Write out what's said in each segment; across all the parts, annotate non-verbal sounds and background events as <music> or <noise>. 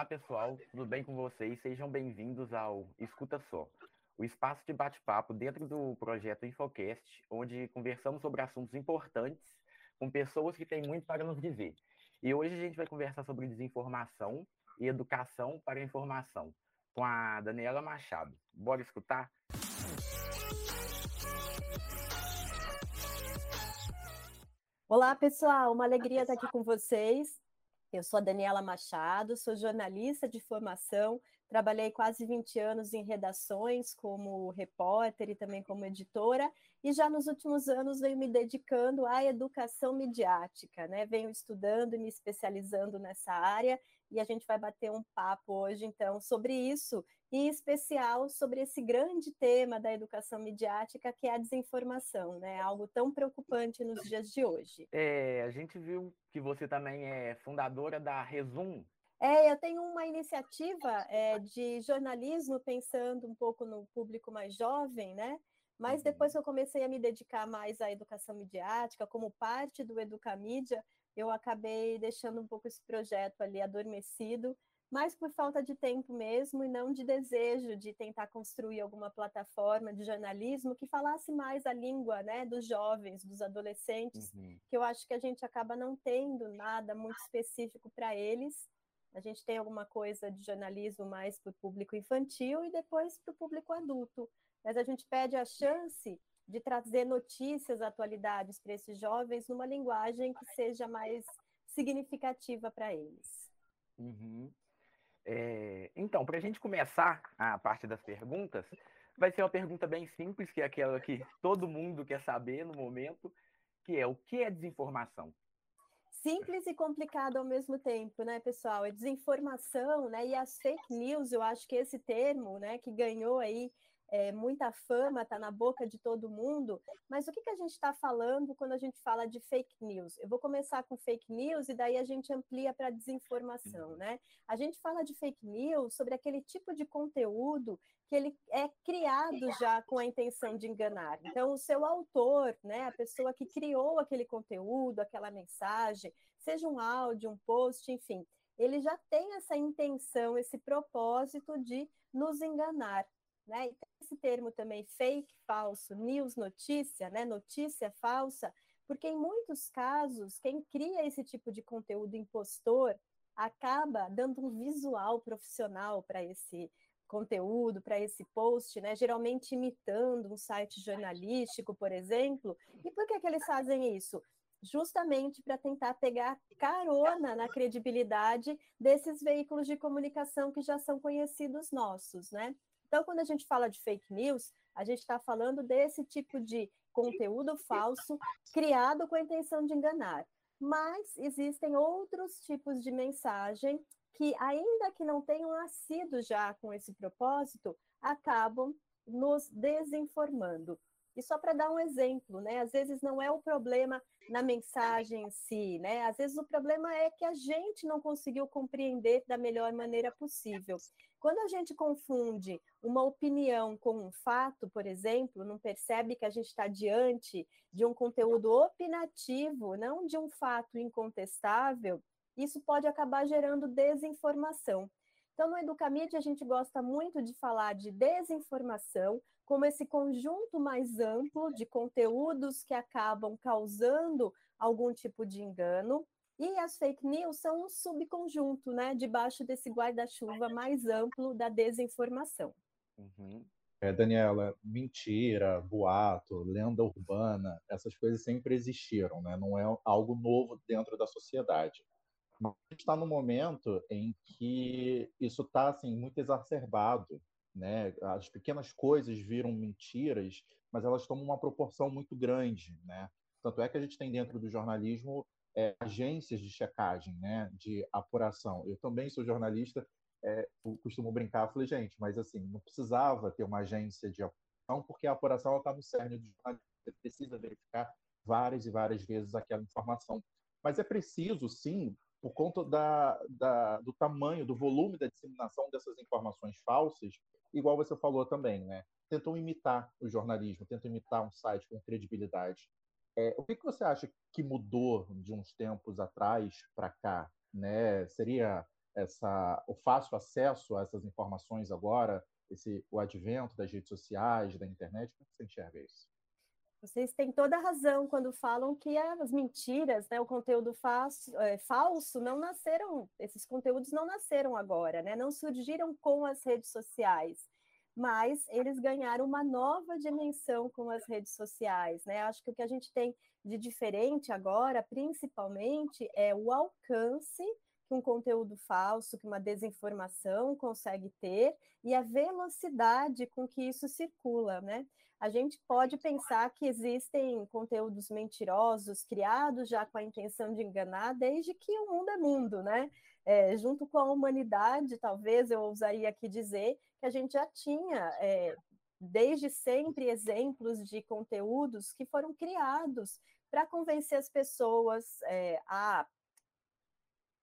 Olá, pessoal, tudo bem com vocês? Sejam bem-vindos ao Escuta Só, o espaço de bate-papo dentro do projeto Infocast, onde conversamos sobre assuntos importantes com pessoas que têm muito para nos dizer. E hoje a gente vai conversar sobre desinformação e educação para a informação, com a Daniela Machado. Bora escutar? Olá, pessoal, uma alegria estar aqui com vocês. Eu sou a Daniela Machado, sou jornalista de formação, trabalhei quase 20 anos em redações como repórter e também como editora, e já nos últimos anos venho me dedicando à educação midiática, né? Venho estudando e me especializando nessa área, e a gente vai bater um papo hoje, então, sobre isso, em especial sobre esse grande tema da educação midiática, que é a desinformação, né? Algo tão preocupante nos dias de hoje. É, a gente viu que você também é fundadora da Resum. É, eu tenho uma iniciativa é, de jornalismo pensando um pouco no público mais jovem, né? Mas uhum. depois que eu comecei a me dedicar mais à educação midiática, como parte do Educamídia, eu acabei deixando um pouco esse projeto ali adormecido, mas por falta de tempo mesmo e não de desejo de tentar construir alguma plataforma de jornalismo que falasse mais a língua né, dos jovens, dos adolescentes, uhum. que eu acho que a gente acaba não tendo nada muito específico para eles. A gente tem alguma coisa de jornalismo mais para o público infantil e depois para o público adulto. Mas a gente pede a chance de trazer notícias, atualidades para esses jovens numa linguagem que seja mais significativa para eles. Uhum. É, então, para a gente começar a parte das perguntas, vai ser uma pergunta bem simples, que é aquela que todo mundo quer saber no momento, que é o que é desinformação? Simples e complicado ao mesmo tempo, né, pessoal? É desinformação, né? E as fake news, eu acho que esse termo, né, que ganhou aí é, muita fama, está na boca de todo mundo, mas o que, que a gente está falando quando a gente fala de fake news? Eu vou começar com fake news e daí a gente amplia para desinformação, né? A gente fala de fake news sobre aquele tipo de conteúdo que ele é criado já com a intenção de enganar. Então, o seu autor, né, a pessoa que criou aquele conteúdo, aquela mensagem, seja um áudio, um post, enfim, ele já tem essa intenção, esse propósito de nos enganar. Né? E esse termo também, fake, falso, news, notícia, né? notícia falsa, porque em muitos casos, quem cria esse tipo de conteúdo impostor acaba dando um visual profissional para esse conteúdo, para esse post, né? geralmente imitando um site jornalístico, por exemplo. E por que, que eles fazem isso? Justamente para tentar pegar carona na credibilidade desses veículos de comunicação que já são conhecidos nossos, né? Então, quando a gente fala de fake news, a gente está falando desse tipo de conteúdo falso criado com a intenção de enganar. Mas existem outros tipos de mensagem que, ainda que não tenham nascido já com esse propósito, acabam nos desinformando. E só para dar um exemplo, né? Às vezes não é o problema na mensagem em si, né? Às vezes o problema é que a gente não conseguiu compreender da melhor maneira possível. Quando a gente confunde uma opinião com um fato, por exemplo, não percebe que a gente está diante de um conteúdo opinativo, não de um fato incontestável, isso pode acabar gerando desinformação. Então, no Educamídia, a gente gosta muito de falar de desinformação como esse conjunto mais amplo de conteúdos que acabam causando algum tipo de engano. E as fake news são um subconjunto, né, debaixo desse guarda-chuva mais amplo da desinformação. Uhum. É, Daniela, mentira, boato, lenda urbana, essas coisas sempre existiram, né? não é algo novo dentro da sociedade está no momento em que isso está assim muito exacerbado, né? As pequenas coisas viram mentiras, mas elas tomam uma proporção muito grande, né? Tanto é que a gente tem dentro do jornalismo é, agências de checagem, né? De apuração. Eu também sou jornalista, é, costumo brincar, falei gente, mas assim não precisava ter uma agência de apuração porque a apuração está no cerne do jornalismo. Você precisa verificar várias e várias vezes aquela informação. Mas é preciso, sim, por conta da, da, do tamanho, do volume da disseminação dessas informações falsas, igual você falou também, né? Tentam imitar o jornalismo, tentam imitar um site com credibilidade. É, o que, que você acha que mudou de uns tempos atrás para cá? Né? Seria essa, o fácil acesso a essas informações agora, esse, o advento das redes sociais, da internet? Como você enxerga isso? Vocês têm toda a razão quando falam que as mentiras, né, o conteúdo falso, é, falso, não nasceram, esses conteúdos não nasceram agora, né, não surgiram com as redes sociais, mas eles ganharam uma nova dimensão com as redes sociais. Né? Acho que o que a gente tem de diferente agora, principalmente, é o alcance que um conteúdo falso, que uma desinformação consegue ter e a velocidade com que isso circula, né? A gente pode pensar que existem conteúdos mentirosos criados já com a intenção de enganar desde que o mundo é mundo, né? É, junto com a humanidade, talvez eu ousaria aqui dizer que a gente já tinha é, desde sempre exemplos de conteúdos que foram criados para convencer as pessoas é, a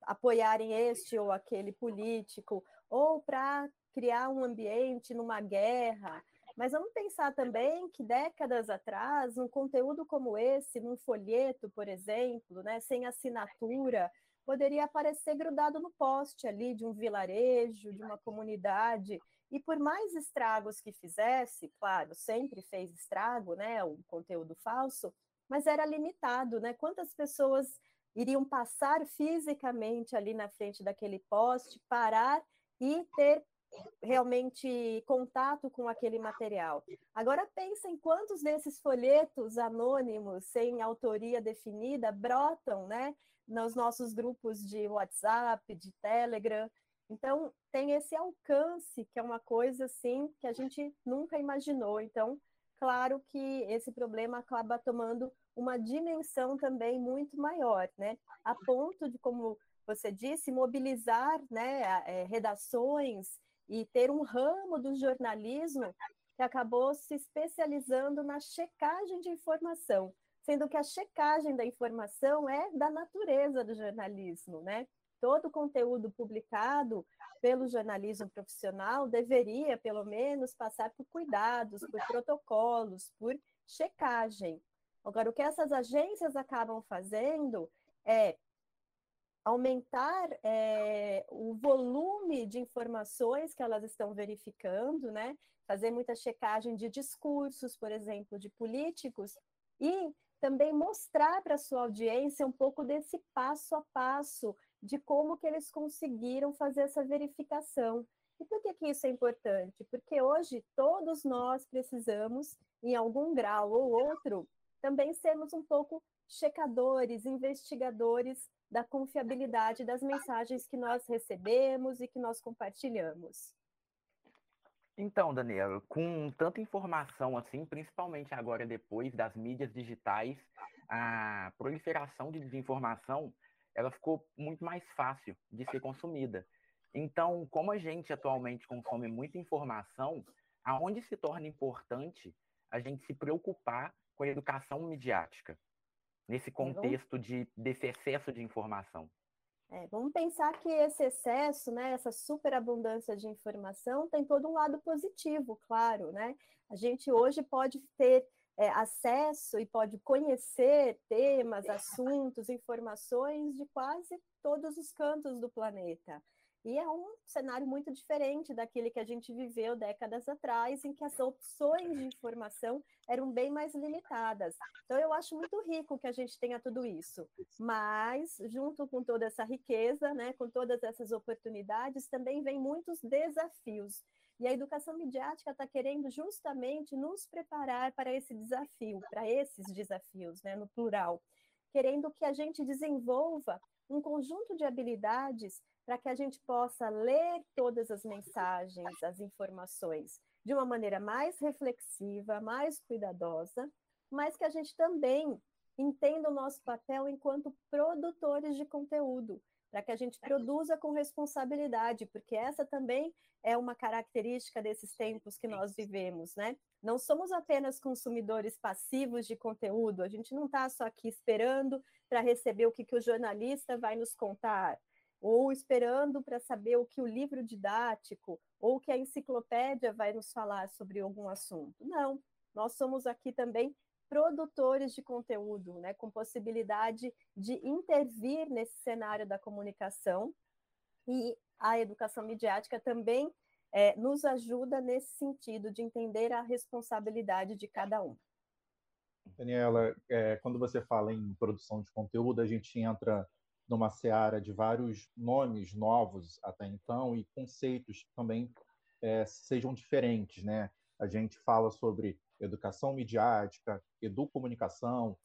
apoiarem este ou aquele político, ou para criar um ambiente numa guerra. Mas vamos pensar também que décadas atrás, um conteúdo como esse, num folheto, por exemplo, né, sem assinatura, poderia aparecer grudado no poste ali de um vilarejo, de uma comunidade, e por mais estragos que fizesse, claro, sempre fez estrago, né, o conteúdo falso, mas era limitado, né? Quantas pessoas iriam passar fisicamente ali na frente daquele poste, parar e ter realmente contato com aquele material. Agora pensem quantos desses folhetos anônimos, sem autoria definida, brotam, né, nos nossos grupos de WhatsApp, de Telegram. Então, tem esse alcance, que é uma coisa assim que a gente nunca imaginou. Então, claro que esse problema acaba tomando uma dimensão também muito maior, né? A ponto de, como você disse, mobilizar né, é, redações e ter um ramo do jornalismo que acabou se especializando na checagem de informação, sendo que a checagem da informação é da natureza do jornalismo, né? Todo conteúdo publicado pelo jornalismo profissional deveria, pelo menos, passar por cuidados, por protocolos, por checagem. Agora, o que essas agências acabam fazendo é aumentar é, o volume de informações que elas estão verificando, né? Fazer muita checagem de discursos, por exemplo, de políticos, e também mostrar para a sua audiência um pouco desse passo a passo de como que eles conseguiram fazer essa verificação. E por que, que isso é importante? Porque hoje todos nós precisamos, em algum grau ou outro, também sermos um pouco checadores, investigadores da confiabilidade das mensagens que nós recebemos e que nós compartilhamos. Então, Daniela, com tanta informação assim, principalmente agora depois das mídias digitais, a proliferação de desinformação, ela ficou muito mais fácil de ser consumida. Então, como a gente atualmente consome muita informação, aonde se torna importante a gente se preocupar com a educação midiática, nesse contexto de, desse excesso de informação? É, vamos pensar que esse excesso, né, essa superabundância de informação tem todo um lado positivo, claro, né? A gente hoje pode ter é, acesso e pode conhecer temas, assuntos, informações de quase todos os cantos do planeta. E é um cenário muito diferente daquele que a gente viveu décadas atrás, em que as opções de informação eram bem mais limitadas. Então, eu acho muito rico que a gente tenha tudo isso. Mas, junto com toda essa riqueza, né, com todas essas oportunidades, também vem muitos desafios. E a educação midiática está querendo justamente nos preparar para esse desafio, para esses desafios, né, no plural, querendo que a gente desenvolva um conjunto de habilidades para que a gente possa ler todas as mensagens, as informações de uma maneira mais reflexiva, mais cuidadosa, mas que a gente também entenda o nosso papel enquanto produtores de conteúdo, para que a gente produza com responsabilidade, porque essa também é uma característica desses tempos que nós vivemos, né? Não somos apenas consumidores passivos de conteúdo, a gente não está só aqui esperando para receber o que, que o jornalista vai nos contar ou esperando para saber o que o livro didático ou que a enciclopédia vai nos falar sobre algum assunto. Não, nós somos aqui também produtores de conteúdo, né, com possibilidade de intervir nesse cenário da comunicação E a educação midiática também é, nos ajuda nesse sentido de entender a responsabilidade de cada um. Daniela, é, quando você fala em produção de conteúdo, a gente entra numa seara de vários nomes novos até então e conceitos também é, sejam diferentes, né? A gente fala sobre educação midiática, educomunicação,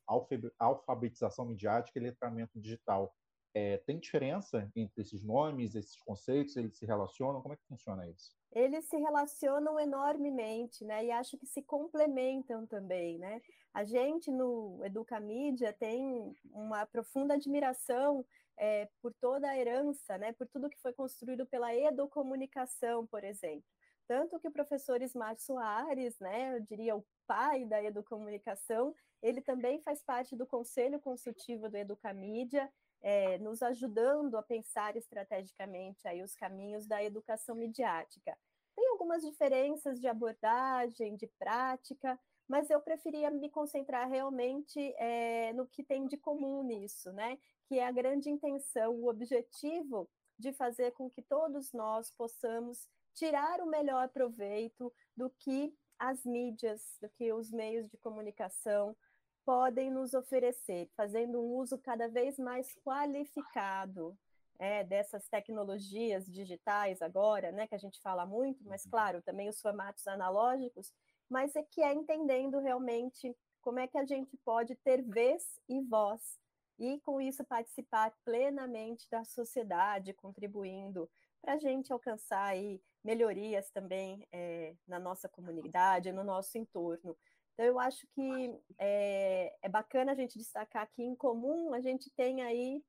alfabetização midiática e letramento digital. É, tem diferença entre esses nomes, esses conceitos? Eles se relacionam? Como é que funciona isso? Eles se relacionam enormemente, né? E acho que se complementam também, né? A gente no Educamídia tem uma profunda admiração é, por toda a herança, né? Por tudo que foi construído pela educomunicação, por exemplo. Tanto que o professor Ismar Soares, né, eu diria o pai da educomunicação, ele também faz parte do conselho consultivo do Educamídia, é, nos ajudando a pensar estrategicamente aí os caminhos da educação midiática. Tem algumas diferenças de abordagem, de prática, mas eu preferia me concentrar realmente é, no que tem de comum nisso, né? Que é a grande intenção, o objetivo de fazer com que todos nós possamos tirar o melhor proveito do que as mídias, do que os meios de comunicação podem nos oferecer, fazendo um uso cada vez mais qualificado é, dessas tecnologias digitais agora, né, que a gente fala muito, mas uhum. claro, também os formatos analógicos, mas é que é entendendo realmente como é que a gente pode ter vez e voz e com isso participar plenamente da sociedade, contribuindo para a gente alcançar aí melhorias também é, na nossa comunidade, no nosso entorno. Então, eu acho que é, é, bacana a gente destacar que, em comum, a gente tem aí,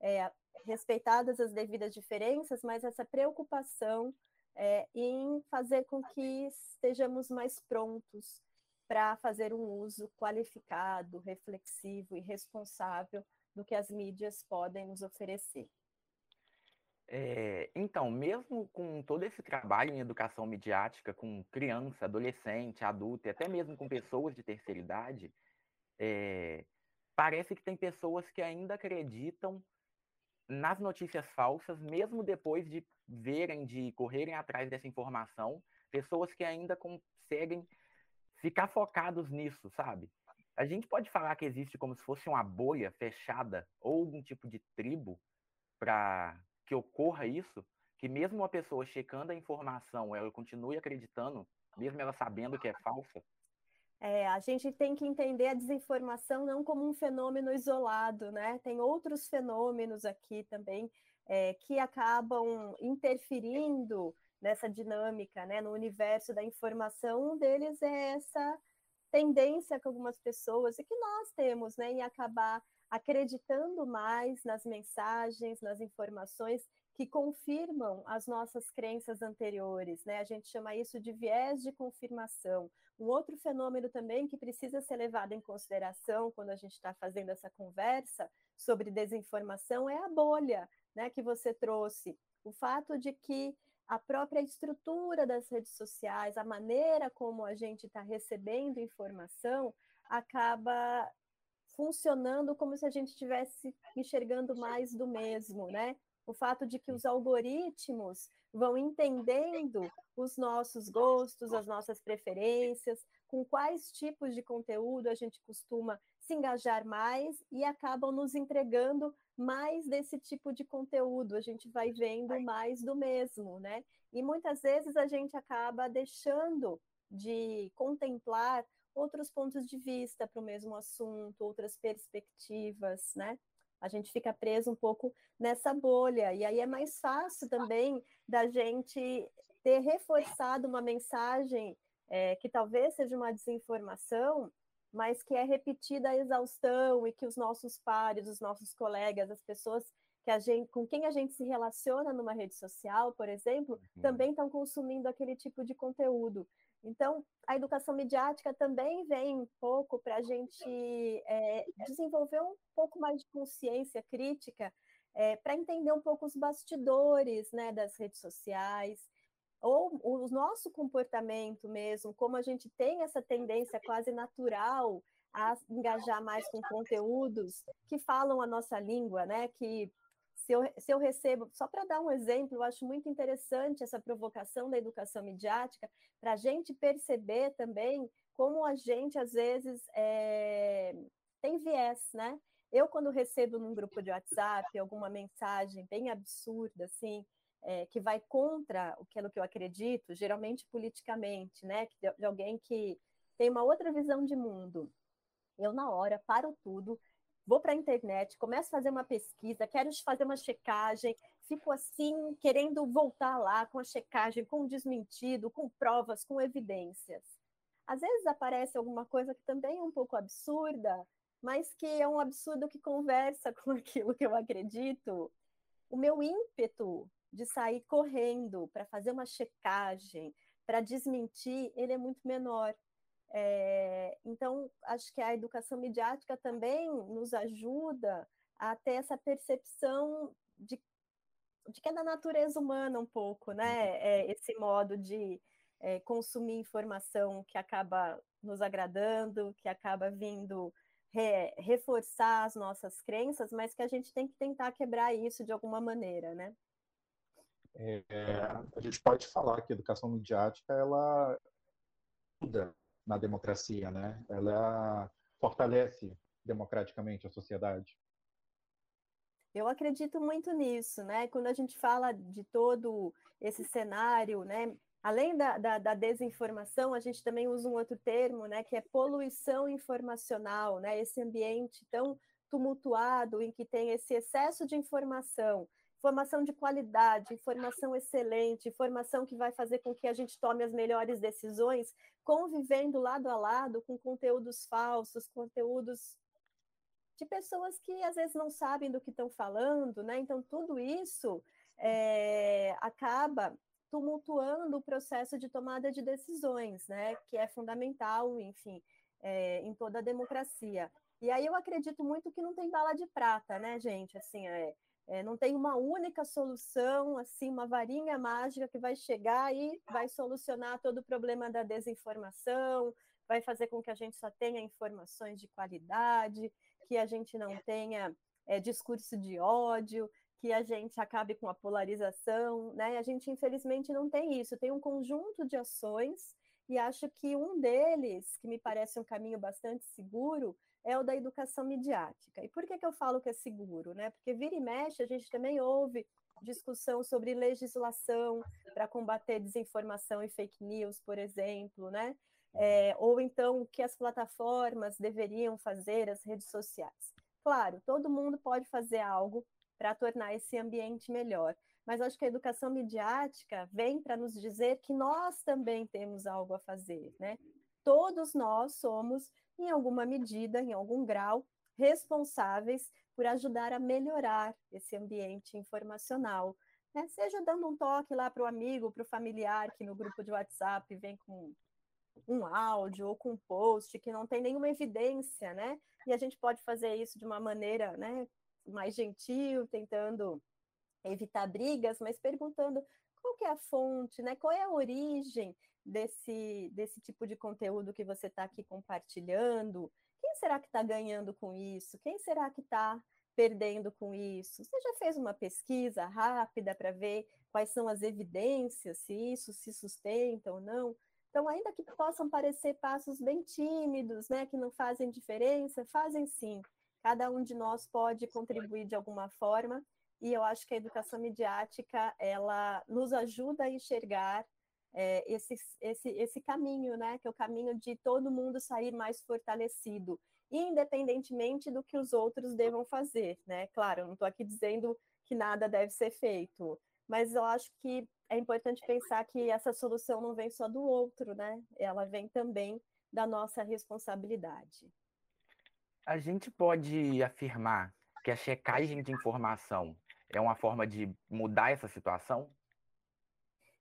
é, respeitadas as devidas diferenças, mas essa preocupação é, em fazer com que estejamos mais prontos para fazer um uso qualificado, reflexivo e responsável do que as mídias podem nos oferecer. É, então, mesmo com todo esse trabalho em educação midiática, com criança, adolescente, adulto e até mesmo com pessoas de terceira idade, é, parece que tem pessoas que ainda acreditam nas notícias falsas, mesmo depois de verem, de correrem atrás dessa informação, pessoas que ainda conseguem ficar focados nisso, sabe? A gente pode falar que existe como se fosse uma bolha fechada ou algum tipo de tribo para que ocorra isso, que mesmo uma pessoa checando a informação, ela continue acreditando, mesmo ela sabendo que é falsa? É, a gente tem que entender a desinformação não como um fenômeno isolado, né? Tem outros fenômenos aqui também é, que acabam interferindo nessa dinâmica, né? No universo da informação, um deles é essa tendência que algumas pessoas e que nós temos, né, em acabar acreditando mais nas mensagens, nas informações que confirmam as nossas crenças anteriores, né? A gente chama isso de viés de confirmação. Um outro fenômeno também que precisa ser levado em consideração quando a gente está fazendo essa conversa sobre desinformação é a bolha, né? Que você trouxe. O fato de que a própria estrutura das redes sociais, a maneira como a gente está recebendo informação, acaba funcionando como se a gente estivesse enxergando mais do mesmo, né? O fato de que os algoritmos vão entendendo os nossos gostos, as nossas preferências, com quais tipos de conteúdo a gente costuma se engajar mais e acabam nos entregando mais desse tipo de conteúdo. A gente vai vendo mais do mesmo, né? E muitas vezes a gente acaba deixando de contemplar outros pontos de vista para o mesmo assunto, outras perspectivas, né? A gente fica preso um pouco nessa bolha, e aí é mais fácil também da gente ter reforçado uma mensagem é, que talvez seja uma desinformação, mas que é repetida a exaustão e que os nossos pares, os nossos colegas, as pessoas que a gente, com quem a gente se relaciona numa rede social, por exemplo, uhum. também estão consumindo aquele tipo de conteúdo. Então, a educação midiática também vem um pouco para a gente é, desenvolver um pouco mais de consciência crítica, é, para entender um pouco os bastidores né, das redes sociais, ou o nosso comportamento mesmo, como a gente tem essa tendência quase natural a engajar mais com conteúdos que falam a nossa língua, né? Que Se eu, se eu recebo, só para dar um exemplo, eu acho muito interessante essa provocação da educação midiática, para a gente perceber também como a gente, às vezes, é, tem viés, né? Eu, quando recebo num grupo de WhatsApp alguma mensagem bem absurda, assim, é, que vai contra aquilo que eu acredito, geralmente politicamente, né? De, de alguém que tem uma outra visão de mundo. Eu, na hora, paro tudo, vou para a internet, começo a fazer uma pesquisa, quero fazer uma checagem, fico assim, querendo voltar lá com a checagem, com o desmentido, com provas, com evidências. Às vezes aparece alguma coisa que também é um pouco absurda, mas que é um absurdo que conversa <laughs> com aquilo que eu acredito. O meu ímpeto de sair correndo para fazer uma checagem, para desmentir, ele é muito menor. É, então, acho que a educação midiática também nos ajuda a ter essa percepção de, de que é da natureza humana um pouco, né? Uhum. É, esse modo de é, consumir informação que acaba nos agradando, que acaba vindo re, reforçar as nossas crenças, mas que a gente tem que tentar quebrar isso de alguma maneira, né? É, a gente pode falar que a educação midiática ela ajuda na democracia, né? Ela fortalece democraticamente a sociedade. Eu acredito muito nisso, né? Quando a gente fala de todo esse cenário, né? Além da, da, da, desinformação, a gente também usa um outro termo, né, que é poluição informacional, né, esse ambiente tão tumultuado em que tem esse excesso de informação, informação de qualidade, informação excelente, informação que vai fazer com que a gente tome as melhores decisões, convivendo lado a lado com conteúdos falsos, conteúdos de pessoas que às vezes não sabem do que estão falando, né? Então, tudo isso é, acaba tumultuando o processo de tomada de decisões, né, que é fundamental, enfim, é, em toda a democracia. E aí eu acredito muito que não tem bala de prata, né, gente? Assim, é, é, não tem uma única solução, assim, uma varinha mágica que vai chegar e vai solucionar todo o problema da desinformação, vai fazer com que a gente só tenha informações de qualidade, que a gente não tenha é, discurso de ódio, que a gente acabe com a polarização, né? A gente infelizmente não tem isso, tem um conjunto de ações e acho que um deles, que me parece um caminho bastante seguro, é o da educação midiática. E por que, que eu falo que é seguro? Né? Porque vira e mexe, a gente também ouve discussão sobre legislação para combater desinformação e fake news, por exemplo, né? É, ou então o que as plataformas deveriam fazer, as redes sociais. Claro, todo mundo pode fazer algo para tornar esse ambiente melhor. Mas acho que a educação midiática vem para nos dizer que nós também temos algo a fazer, né? Todos nós somos, em alguma medida, em algum grau, responsáveis por ajudar a melhorar esse ambiente informacional. Né? Seja dando um toque lá para o amigo, para o familiar que no grupo de WhatsApp vem com um áudio ou com um post que não tem nenhuma evidência, né? E a gente pode fazer isso de uma maneira, né, mais gentil, tentando evitar brigas, mas perguntando qual que é a fonte, né? Qual é a origem desse, desse tipo de conteúdo que você está aqui compartilhando? Quem será que está ganhando com isso? Quem será que está perdendo com isso? Você já fez uma pesquisa rápida para ver quais são as evidências, se isso se sustenta ou não? Então, ainda que possam parecer passos bem tímidos, né, que não fazem diferença, fazem sim. Cada um de nós pode contribuir de alguma forma, e eu acho que a educação midiática ela nos ajuda a enxergar é, esse, esse, esse caminho, né? Que é o caminho de todo mundo sair mais fortalecido, independentemente do que os outros devam fazer, né? Claro, eu não estou aqui dizendo que nada deve ser feito, mas eu acho que é importante pensar que essa solução não vem só do outro, né? Ela vem também da nossa responsabilidade. A gente pode afirmar que a checagem de informação é uma forma de mudar essa situação?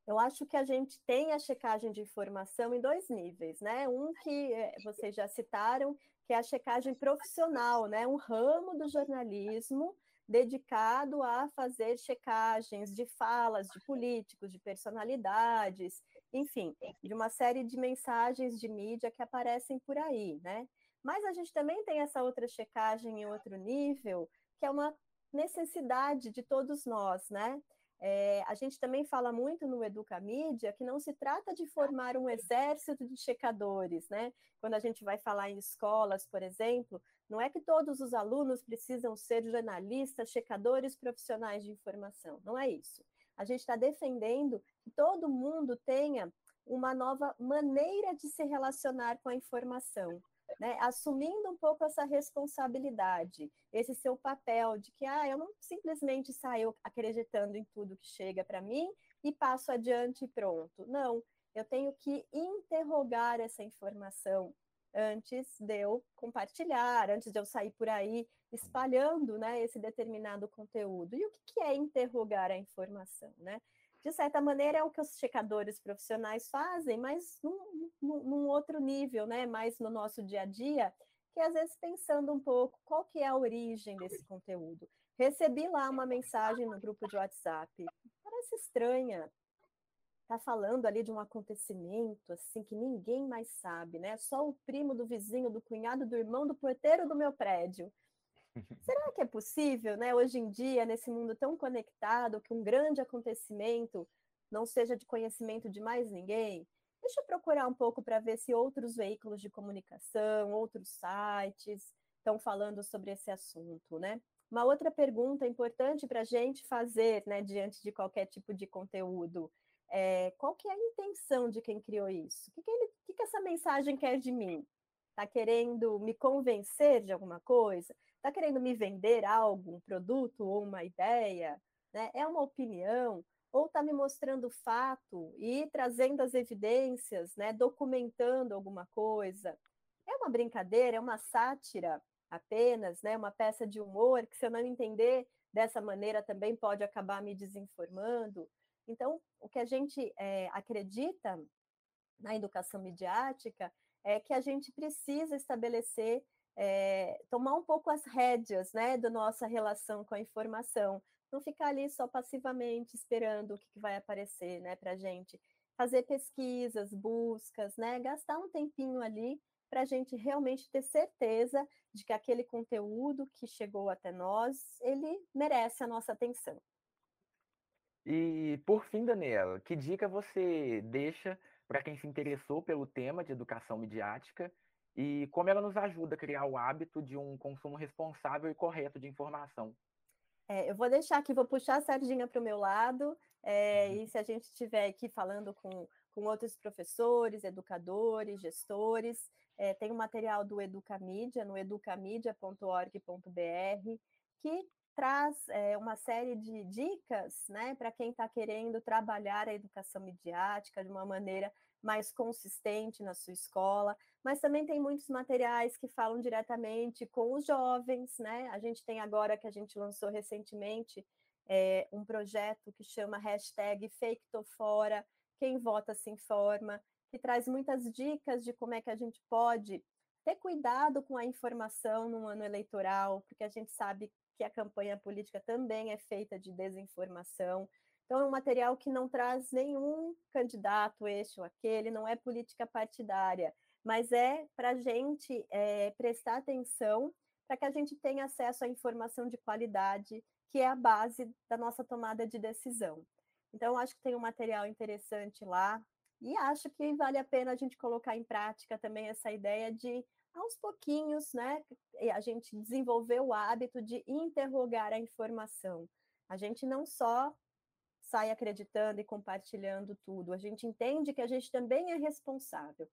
Eu acho que a gente tem a checagem de informação em dois níveis, né? Um que eh, vocês já citaram, que é a checagem profissional, né? Um ramo do jornalismo dedicado a fazer checagens de falas de políticos, de personalidades, enfim, de uma série de mensagens de mídia que aparecem por aí, né? Mas a gente também tem essa outra checagem em outro nível, que é uma necessidade de todos nós, né? É, a gente também fala muito no Educamídia que não se trata de formar um exército de checadores, né? Quando a gente vai falar em escolas, por exemplo, não é que todos os alunos precisam ser jornalistas, checadores profissionais de informação, não é isso. A gente está defendendo que todo mundo tenha uma nova maneira de se relacionar com a informação, né, assumindo um pouco essa responsabilidade, esse seu papel de que ah, eu não simplesmente saio acreditando em tudo que chega para mim e passo adiante e pronto. Não, eu tenho que interrogar essa informação antes de eu compartilhar, antes de eu sair por aí espalhando né, esse determinado conteúdo. E o que é interrogar a informação? Né? De certa maneira, é o que os checadores profissionais fazem, mas num, num, outro nível, né? mais no nosso dia a dia, que às vezes pensando um pouco qual que é a origem desse conteúdo. Recebi lá uma mensagem no grupo de WhatsApp, parece estranha, tá falando ali de um acontecimento assim que ninguém mais sabe, né? Só o primo do vizinho, do cunhado, do irmão, do porteiro do meu prédio. Será que é possível, né, hoje em dia, nesse mundo tão conectado, que um grande acontecimento não seja de conhecimento de mais ninguém? Deixa eu procurar um pouco para ver se outros veículos de comunicação, outros sites estão falando sobre esse assunto, né? Uma outra pergunta importante para a gente fazer, né, diante de qualquer tipo de conteúdo, é qual que é a intenção de quem criou isso? O que, que, ele, que, que essa mensagem quer de mim? Está querendo me convencer de alguma coisa? Está querendo me vender algo, um produto ou uma ideia? Né? É uma opinião? Ou está me mostrando fato e trazendo as evidências, né? documentando alguma coisa? É uma brincadeira, é uma sátira apenas, né? uma peça de humor que, se eu não entender dessa maneira, também pode acabar me desinformando. Então, o que a gente é, acredita na educação midiática é que a gente precisa estabelecer é, tomar um pouco as rédeas né, da nossa relação com a informação, não ficar ali só passivamente esperando o que, que vai aparecer né, para a gente, fazer pesquisas, buscas, né, gastar um tempinho ali para a gente realmente ter certeza de que aquele conteúdo que chegou até nós, ele merece a nossa atenção. E, por fim, Daniela, que dica você deixa para quem se interessou pelo tema de educação midiática e como ela nos ajuda a criar o hábito de um consumo responsável e correto de informação. É, eu vou deixar aqui, vou puxar a sardinha para o meu lado, é, uhum. e se a gente estiver aqui falando com, com outros professores, educadores, gestores, é, tem um material do Educamídia, no educamídia.org.br, que traz é, uma série de dicas né, para quem está querendo trabalhar a educação midiática de uma maneira mais consistente na sua escola, mas também tem muitos materiais que falam diretamente com os jovens, né? A gente tem agora que a gente lançou recentemente é, um projeto que chama hashtag FakeToFora, quem vota se informa, que traz muitas dicas de como é que a gente pode ter cuidado com a informação no ano eleitoral, porque a gente sabe que a campanha política também é feita de desinformação. Então, é um material que não traz nenhum candidato, este ou aquele, não é política partidária, mas é para a gente é, prestar atenção para que a gente tenha acesso à informação de qualidade, que é a base da nossa tomada de decisão. Então, acho que tem um material interessante lá, e acho que vale a pena a gente colocar em prática também essa ideia de, aos pouquinhos, né, a gente desenvolver o hábito de interrogar a informação. A gente não só sai acreditando e compartilhando tudo. A gente entende que a gente também é responsável.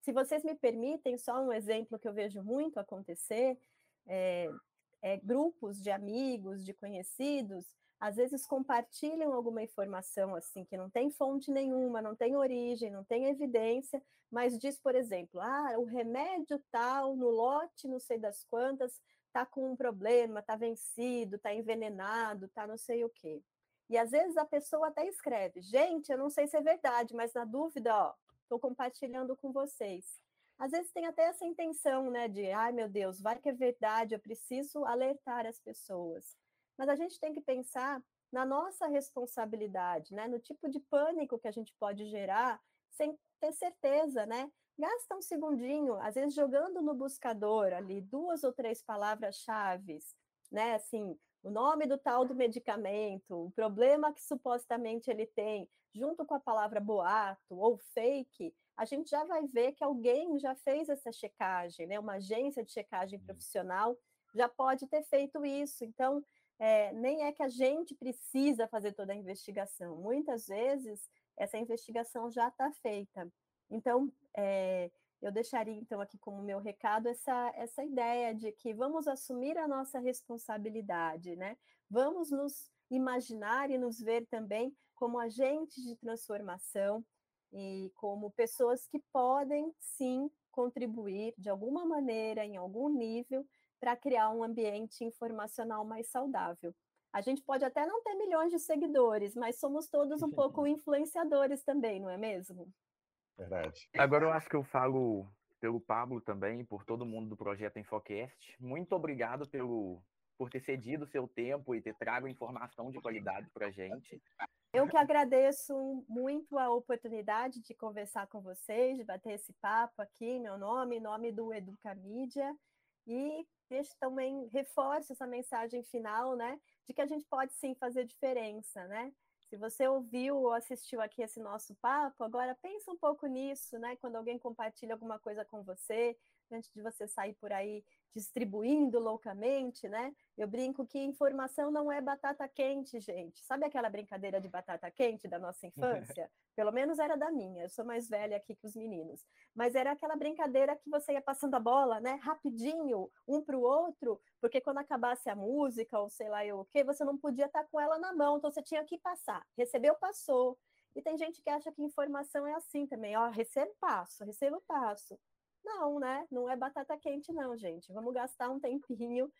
Se vocês me permitem, só um exemplo que eu vejo muito acontecer, é, é, grupos de amigos, de conhecidos, às vezes compartilham alguma informação assim que não tem fonte nenhuma, não tem origem, não tem evidência, mas diz, por exemplo, ah, o remédio tal no lote, não sei das quantas, tá com um problema, tá vencido, tá envenenado, tá não sei o quê. E às vezes a pessoa até escreve: gente, eu não sei se é verdade, mas na dúvida, ó, estou compartilhando com vocês. Às vezes tem até essa intenção, né, de, ai meu Deus, vai que é verdade, eu preciso alertar as pessoas. Mas a gente tem que pensar na nossa responsabilidade, né, no tipo de pânico que a gente pode gerar sem ter certeza, né? Gasta um segundinho, às vezes jogando no buscador ali duas ou três palavras-chave, né, assim, o nome do tal do medicamento, o problema que supostamente ele tem, junto com a palavra boato ou fake, a gente já vai ver que alguém já fez essa checagem, né? Uma agência de checagem profissional já pode ter feito isso. Então, é, nem é que a gente precisa fazer toda a investigação. Muitas vezes essa investigação já está feita. Então, é, eu deixaria então aqui como meu recado essa, essa ideia de que vamos assumir a nossa responsabilidade, né? Vamos nos imaginar e nos ver também como agentes de transformação e como pessoas que podem sim contribuir de alguma maneira, em algum nível, para criar um ambiente informacional mais saudável. A gente pode até não ter milhões de seguidores, mas somos todos um pouco <laughs> influenciadores também, não é mesmo? Verdade. Agora eu acho que eu falo pelo Pablo também, por todo mundo do projeto Infocast. Muito obrigado pelo, por ter cedido o seu tempo e ter trago informação de qualidade para a gente. Eu que agradeço muito a oportunidade de conversar com vocês, de bater esse papo aqui, meu nome, em nome do Educa Mídia, e deixo também, reforço essa mensagem final, né, de que a gente pode sim fazer diferença, né? Se você ouviu ou assistiu aqui esse nosso papo, agora pensa um pouco nisso, né? Quando alguém compartilha alguma coisa com você, antes de você sair por aí distribuindo loucamente, né? Eu brinco que informação não é batata quente, gente. Sabe aquela brincadeira de batata quente da nossa <laughs> infância? Pelo menos era da minha. Eu sou mais velha aqui que os meninos. Mas era aquela brincadeira que você ia passando a bola, né? Rapidinho, um para o outro, porque quando acabasse a música ou sei lá eu o quê, você não podia estar com ela na mão, então você tinha que passar. Recebeu, passou. E tem gente que acha que informação é assim também, ó, recebo, passo, recebo, passo. Não, né? Não é batata quente, não, gente. Vamos gastar um tempinho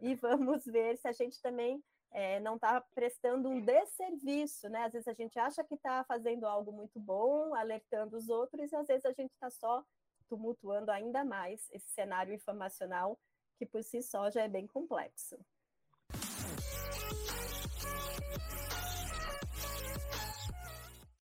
e <laughs> vamos ver se a gente também é, não está prestando um desserviço, né? Às vezes a gente acha que está fazendo algo muito bom, alertando os outros, e às vezes a gente está só tumultuando ainda mais esse cenário informacional que por si só já é bem complexo.